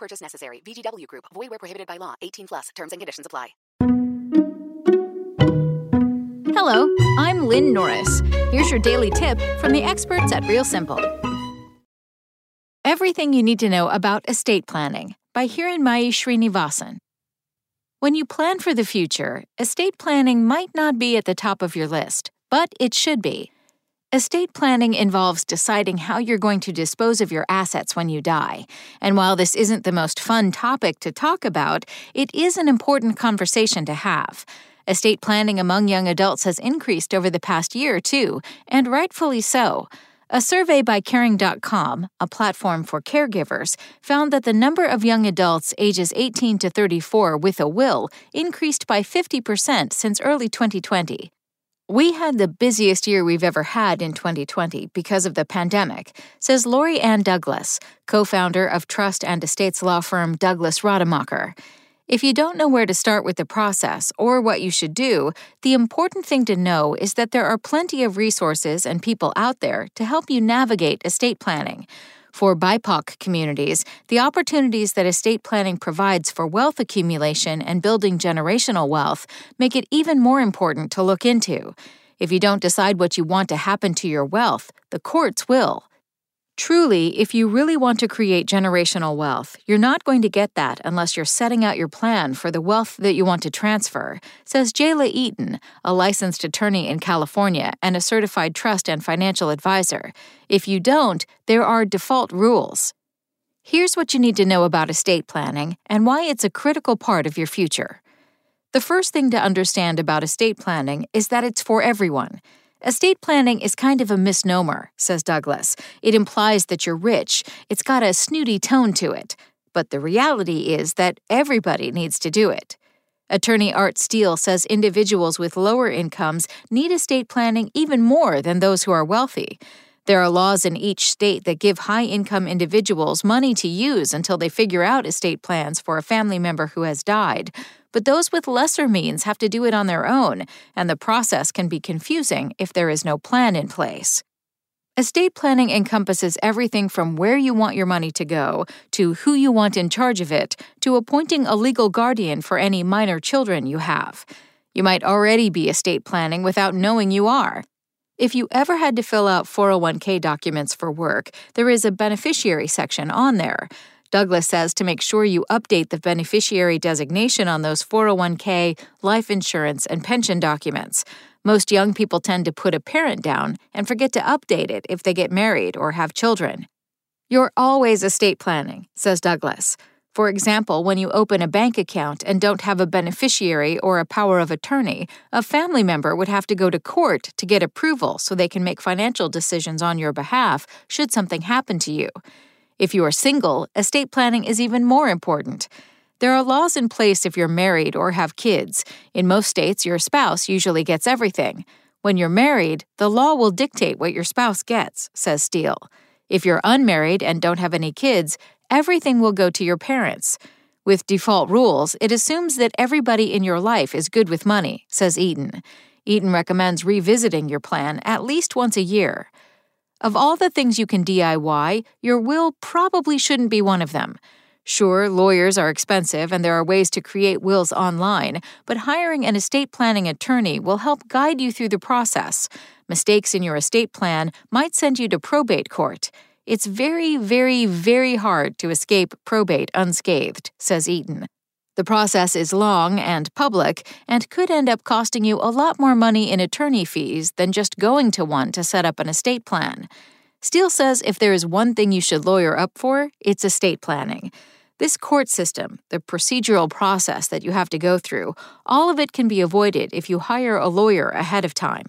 Purchase necessary. VGW Group. Void where prohibited by law. 18 plus. Terms and conditions apply. Hello, I'm Lynn Norris. Here's your daily tip from the experts at Real Simple. Everything you need to know about estate planning by Hiranmayi Srinivasan. When you plan for the future, estate planning might not be at the top of your list, but it should be. Estate planning involves deciding how you're going to dispose of your assets when you die. And while this isn't the most fun topic to talk about, it is an important conversation to have. Estate planning among young adults has increased over the past year, too, and rightfully so. A survey by Caring.com, a platform for caregivers, found that the number of young adults ages 18 to 34 with a will increased by 50% since early 2020. We had the busiest year we've ever had in 2020 because of the pandemic, says Lori Ann Douglas, co founder of trust and estates law firm Douglas Rademacher. If you don't know where to start with the process or what you should do, the important thing to know is that there are plenty of resources and people out there to help you navigate estate planning. For BIPOC communities, the opportunities that estate planning provides for wealth accumulation and building generational wealth make it even more important to look into. If you don't decide what you want to happen to your wealth, the courts will. Truly, if you really want to create generational wealth, you're not going to get that unless you're setting out your plan for the wealth that you want to transfer, says Jayla Eaton, a licensed attorney in California and a certified trust and financial advisor. If you don't, there are default rules. Here's what you need to know about estate planning and why it's a critical part of your future. The first thing to understand about estate planning is that it's for everyone. Estate planning is kind of a misnomer, says Douglas. It implies that you're rich, it's got a snooty tone to it. But the reality is that everybody needs to do it. Attorney Art Steele says individuals with lower incomes need estate planning even more than those who are wealthy. There are laws in each state that give high income individuals money to use until they figure out estate plans for a family member who has died but those with lesser means have to do it on their own, and the process can be confusing if there is no plan in place. Estate planning encompasses everything from where you want your money to go, to who you want in charge of it, to appointing a legal guardian for any minor children you have. You might already be estate planning without knowing you are. If you ever had to fill out 401k documents for work, there is a beneficiary section on there. Douglas says to make sure you update the beneficiary designation on those 401k, life insurance, and pension documents. Most young people tend to put a parent down and forget to update it if they get married or have children. You're always estate planning, says Douglas. For example, when you open a bank account and don't have a beneficiary or a power of attorney, a family member would have to go to court to get approval so they can make financial decisions on your behalf should something happen to you. If you are single, estate planning is even more important. There are laws in place if you're married or have kids. In most states, your spouse usually gets everything. When you're married, the law will dictate what your spouse gets, says Steele. If you're unmarried and don't have any kids, everything will go to your parents. With default rules, it assumes that everybody in your life is good with money, says Eaton. Eaton recommends revisiting your plan at least once a year. Of all the things you can DIY, your will probably shouldn't be one of them. Sure, lawyers are expensive and there are ways to create wills online, but hiring an estate planning attorney will help guide you through the process. Mistakes in your estate plan might send you to probate court. It's very, very, very hard to escape probate unscathed, says Eaton. The process is long and public and could end up costing you a lot more money in attorney fees than just going to one to set up an estate plan. Steele says if there is one thing you should lawyer up for, it's estate planning. This court system, the procedural process that you have to go through, all of it can be avoided if you hire a lawyer ahead of time.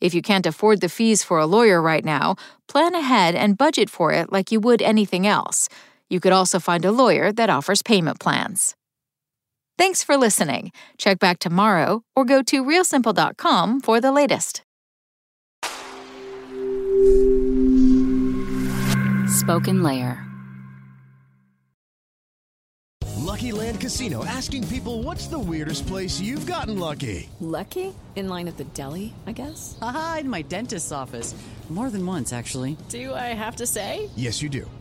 If you can't afford the fees for a lawyer right now, plan ahead and budget for it like you would anything else. You could also find a lawyer that offers payment plans. Thanks for listening. Check back tomorrow or go to realsimple.com for the latest. Spoken Layer. Lucky Land Casino asking people what's the weirdest place you've gotten lucky? Lucky? In line at the deli, I guess? Aha, in my dentist's office. More than once, actually. Do I have to say? Yes, you do.